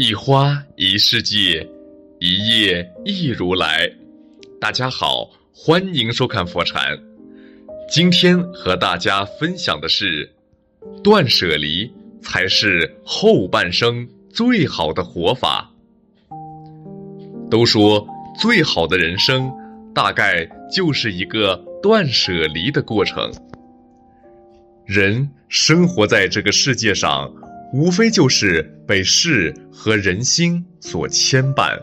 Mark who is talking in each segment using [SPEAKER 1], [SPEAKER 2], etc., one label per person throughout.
[SPEAKER 1] 一花一世界，一叶一如来。大家好，欢迎收看佛禅。今天和大家分享的是，断舍离才是后半生最好的活法。都说最好的人生，大概就是一个断舍离的过程。人生活在这个世界上。无非就是被事和人心所牵绊，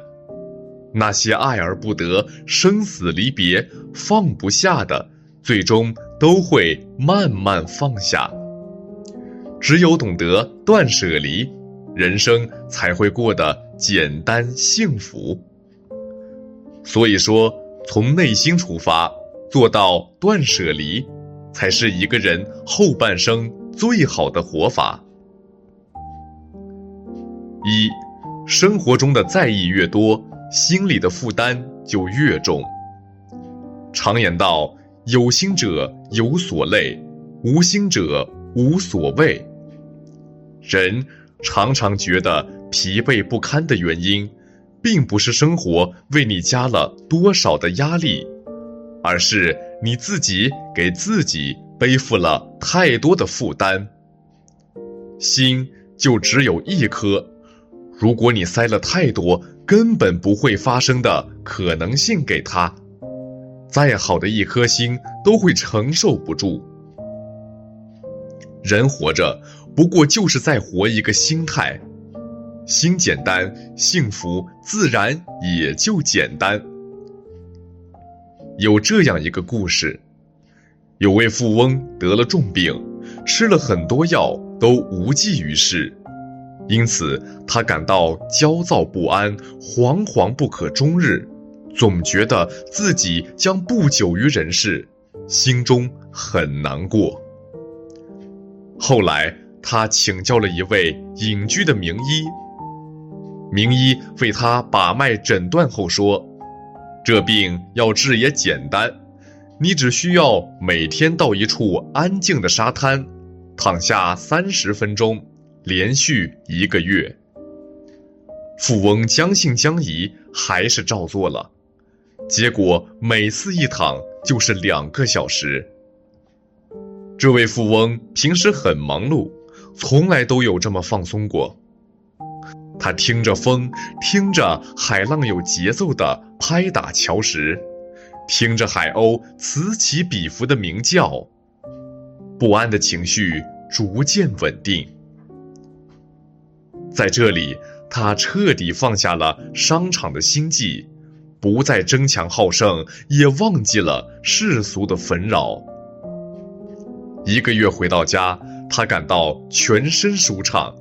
[SPEAKER 1] 那些爱而不得、生死离别、放不下的，最终都会慢慢放下。只有懂得断舍离，人生才会过得简单幸福。所以说，从内心出发，做到断舍离，才是一个人后半生最好的活法。一，生活中的在意越多，心里的负担就越重。常言道：“有心者有所累，无心者无所谓。”人常常觉得疲惫不堪的原因，并不是生活为你加了多少的压力，而是你自己给自己背负了太多的负担。心就只有一颗。如果你塞了太多根本不会发生的可能性给他，再好的一颗心都会承受不住。人活着不过就是在活一个心态，心简单，幸福自然也就简单。有这样一个故事，有位富翁得了重病，吃了很多药都无济于事。因此，他感到焦躁不安、惶惶不可终日，总觉得自己将不久于人世，心中很难过。后来，他请教了一位隐居的名医，名医为他把脉诊断后说：“这病要治也简单，你只需要每天到一处安静的沙滩，躺下三十分钟。”连续一个月，富翁将信将疑，还是照做了。结果每次一躺就是两个小时。这位富翁平时很忙碌，从来都有这么放松过。他听着风，听着海浪有节奏的拍打礁石，听着海鸥此起彼伏的鸣叫，不安的情绪逐渐稳定。在这里，他彻底放下了商场的心计，不再争强好胜，也忘记了世俗的纷扰。一个月回到家，他感到全身舒畅，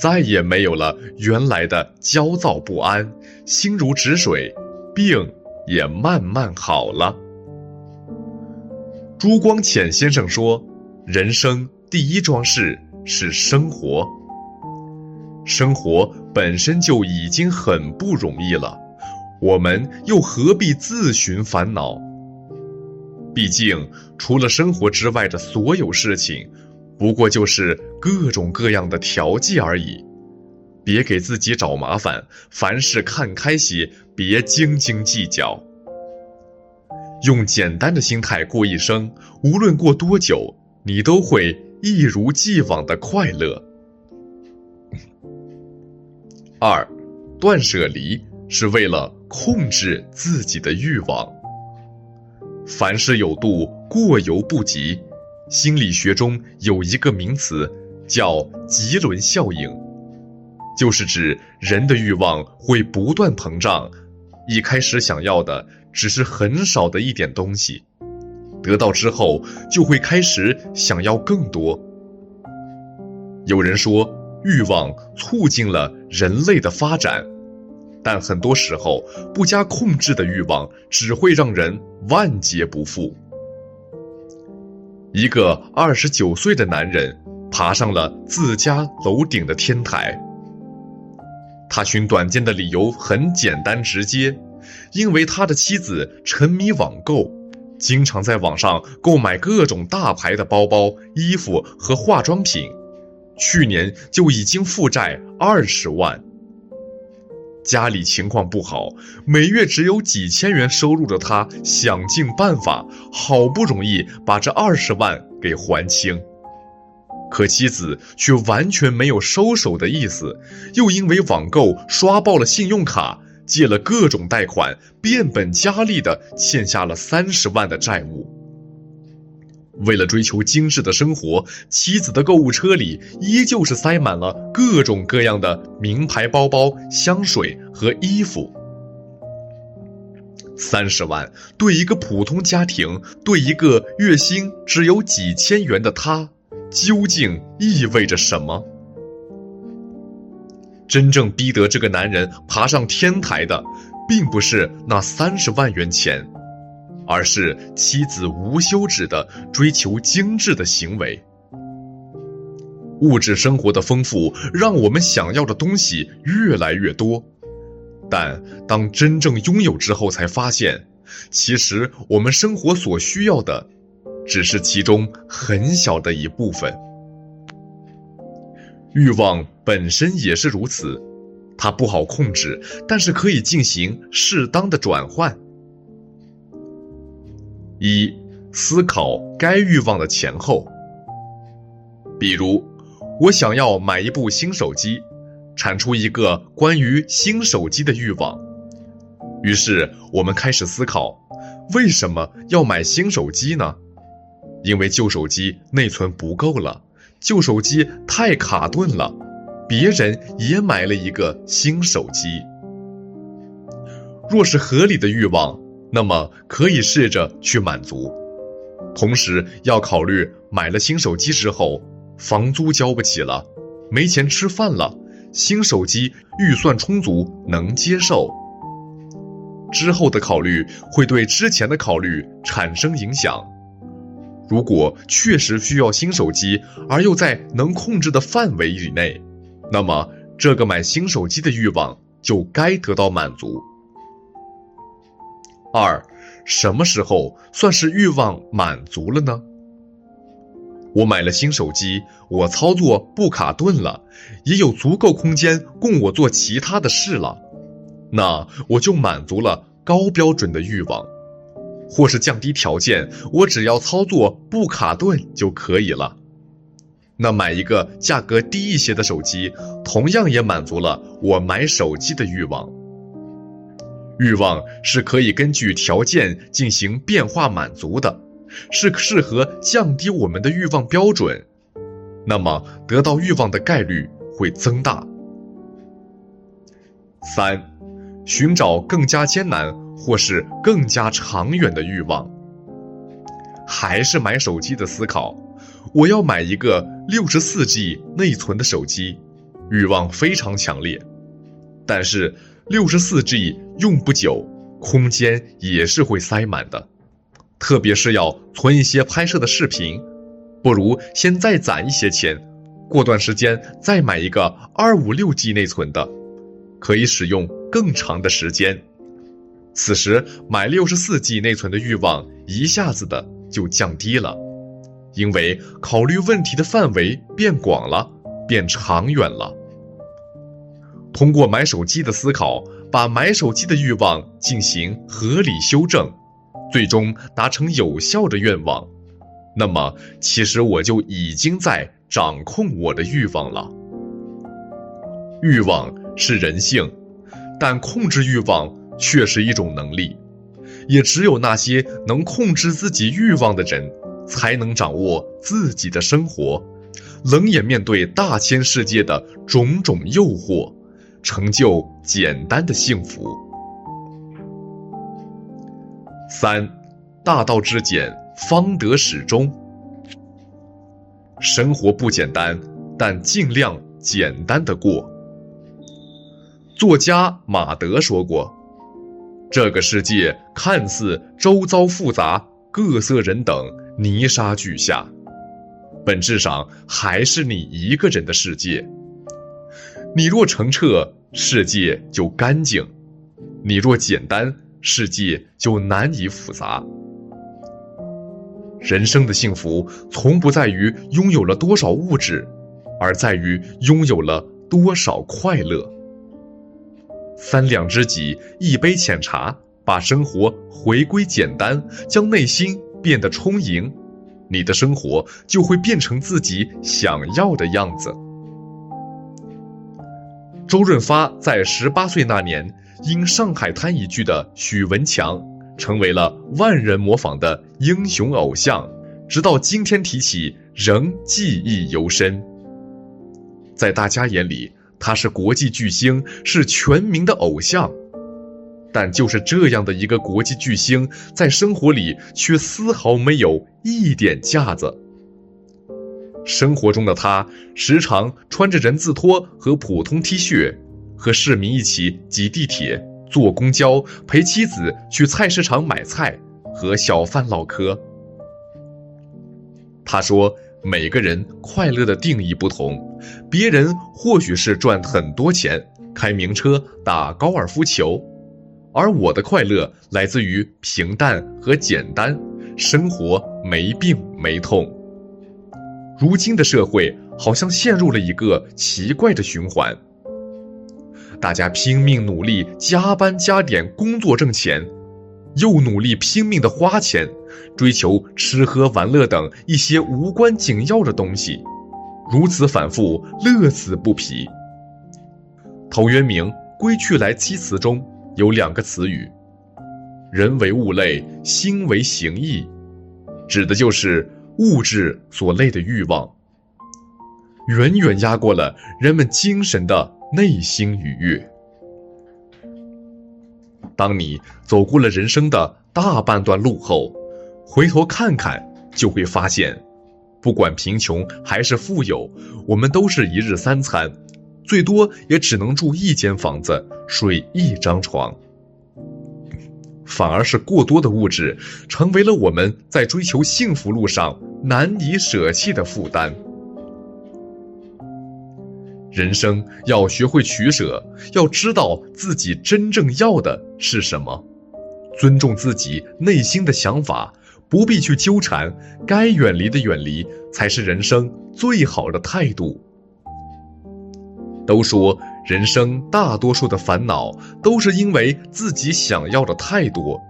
[SPEAKER 1] 再也没有了原来的焦躁不安，心如止水，病也慢慢好了。朱光潜先生说：“人生第一桩事是生活。”生活本身就已经很不容易了，我们又何必自寻烦恼？毕竟，除了生活之外的所有事情，不过就是各种各样的调剂而已。别给自己找麻烦，凡事看开些，别斤斤计较。用简单的心态过一生，无论过多久，你都会一如既往的快乐。二，断舍离是为了控制自己的欲望。凡事有度，过犹不及。心理学中有一个名词叫“棘轮效应”，就是指人的欲望会不断膨胀。一开始想要的只是很少的一点东西，得到之后就会开始想要更多。有人说。欲望促进了人类的发展，但很多时候不加控制的欲望只会让人万劫不复。一个二十九岁的男人爬上了自家楼顶的天台，他寻短见的理由很简单直接，因为他的妻子沉迷网购，经常在网上购买各种大牌的包包、衣服和化妆品。去年就已经负债二十万，家里情况不好，每月只有几千元收入的他，想尽办法，好不容易把这二十万给还清。可妻子却完全没有收手的意思，又因为网购刷爆了信用卡，借了各种贷款，变本加厉的欠下了三十万的债务。为了追求精致的生活，妻子的购物车里依旧是塞满了各种各样的名牌包包、香水和衣服。三十万对一个普通家庭，对一个月薪只有几千元的他。究竟意味着什么？真正逼得这个男人爬上天台的，并不是那三十万元钱，而是妻子无休止的追求精致的行为。物质生活的丰富，让我们想要的东西越来越多，但当真正拥有之后，才发现，其实我们生活所需要的。只是其中很小的一部分。欲望本身也是如此，它不好控制，但是可以进行适当的转换。一、思考该欲望的前后。比如，我想要买一部新手机，产出一个关于新手机的欲望。于是，我们开始思考，为什么要买新手机呢？因为旧手机内存不够了，旧手机太卡顿了，别人也买了一个新手机。若是合理的欲望，那么可以试着去满足，同时要考虑买了新手机之后，房租交不起了，没钱吃饭了，新手机预算充足能接受。之后的考虑会对之前的考虑产生影响。如果确实需要新手机，而又在能控制的范围以内，那么这个买新手机的欲望就该得到满足。二，什么时候算是欲望满足了呢？我买了新手机，我操作不卡顿了，也有足够空间供我做其他的事了，那我就满足了高标准的欲望。或是降低条件，我只要操作不卡顿就可以了。那买一个价格低一些的手机，同样也满足了我买手机的欲望。欲望是可以根据条件进行变化满足的，是适合降低我们的欲望标准，那么得到欲望的概率会增大。三，寻找更加艰难。或是更加长远的欲望，还是买手机的思考。我要买一个六十四 G 内存的手机，欲望非常强烈。但是六十四 G 用不久，空间也是会塞满的，特别是要存一些拍摄的视频，不如先再攒一些钱，过段时间再买一个二五六 G 内存的，可以使用更长的时间。此时买六十四 G 内存的欲望一下子的就降低了，因为考虑问题的范围变广了，变长远了。通过买手机的思考，把买手机的欲望进行合理修正，最终达成有效的愿望，那么其实我就已经在掌控我的欲望了。欲望是人性，但控制欲望。却是一种能力，也只有那些能控制自己欲望的人，才能掌握自己的生活，冷眼面对大千世界的种种诱惑，成就简单的幸福。三，大道至简，方得始终。生活不简单，但尽量简单的过。作家马德说过。这个世界看似周遭复杂，各色人等，泥沙俱下，本质上还是你一个人的世界。你若澄澈，世界就干净；你若简单，世界就难以复杂。人生的幸福，从不在于拥有了多少物质，而在于拥有了多少快乐。三两知己，一杯浅茶，把生活回归简单，将内心变得充盈，你的生活就会变成自己想要的样子。周润发在十八岁那年，因《上海滩》一剧的许文强，成为了万人模仿的英雄偶像，直到今天提起，仍记忆犹深。在大家眼里，他是国际巨星，是全民的偶像。但就是这样的一个国际巨星，在生活里却丝毫没有一点架子。生活中的他，时常穿着人字拖和普通 T 恤，和市民一起挤地铁、坐公交，陪妻子去菜市场买菜，和小贩唠嗑。他说：“每个人快乐的定义不同，别人或许是赚很多钱、开名车、打高尔夫球，而我的快乐来自于平淡和简单，生活没病没痛。”如今的社会好像陷入了一个奇怪的循环，大家拼命努力，加班加点工作挣钱，又努力拼命的花钱，追求吃喝玩乐等一些无关紧要的东西，如此反复，乐此不疲。陶渊明《归去来兮辞》中有两个词语：“人为物累，心为形役”，指的就是。物质所累的欲望，远远压过了人们精神的内心愉悦。当你走过了人生的大半段路后，回头看看，就会发现，不管贫穷还是富有，我们都是一日三餐，最多也只能住一间房子，睡一张床。反而是过多的物质，成为了我们在追求幸福路上难以舍弃的负担。人生要学会取舍，要知道自己真正要的是什么，尊重自己内心的想法，不必去纠缠，该远离的远离，才是人生最好的态度。都说。人生大多数的烦恼，都是因为自己想要的太多。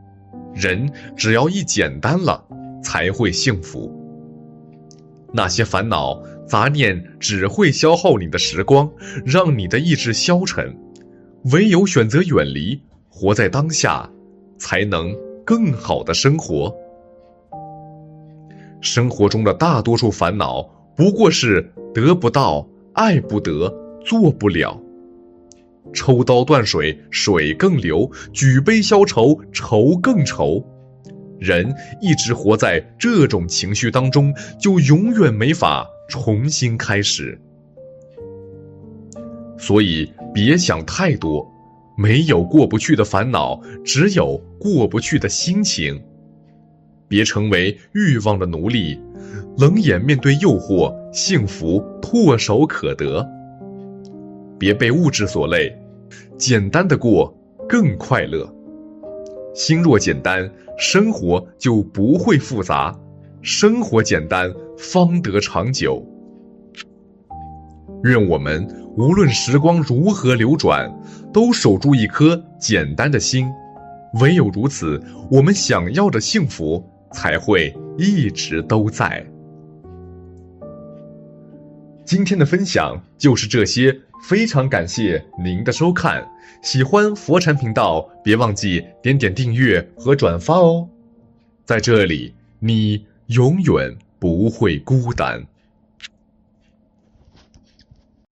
[SPEAKER 1] 人只要一简单了，才会幸福。那些烦恼杂念只会消耗你的时光，让你的意志消沉。唯有选择远离，活在当下，才能更好的生活。生活中的大多数烦恼，不过是得不到、爱不得、做不了。抽刀断水，水更流；举杯消愁，愁更愁。人一直活在这种情绪当中，就永远没法重新开始。所以，别想太多，没有过不去的烦恼，只有过不去的心情。别成为欲望的奴隶，冷眼面对诱惑，幸福唾手可得。别被物质所累。简单的过更快乐，心若简单，生活就不会复杂；生活简单，方得长久。愿我们无论时光如何流转，都守住一颗简单的心。唯有如此，我们想要的幸福才会一直都在。今天的分享就是这些。非常感谢您的收看，喜欢佛禅频道，别忘记点点订阅和转发哦。在这里，你永远不会孤单。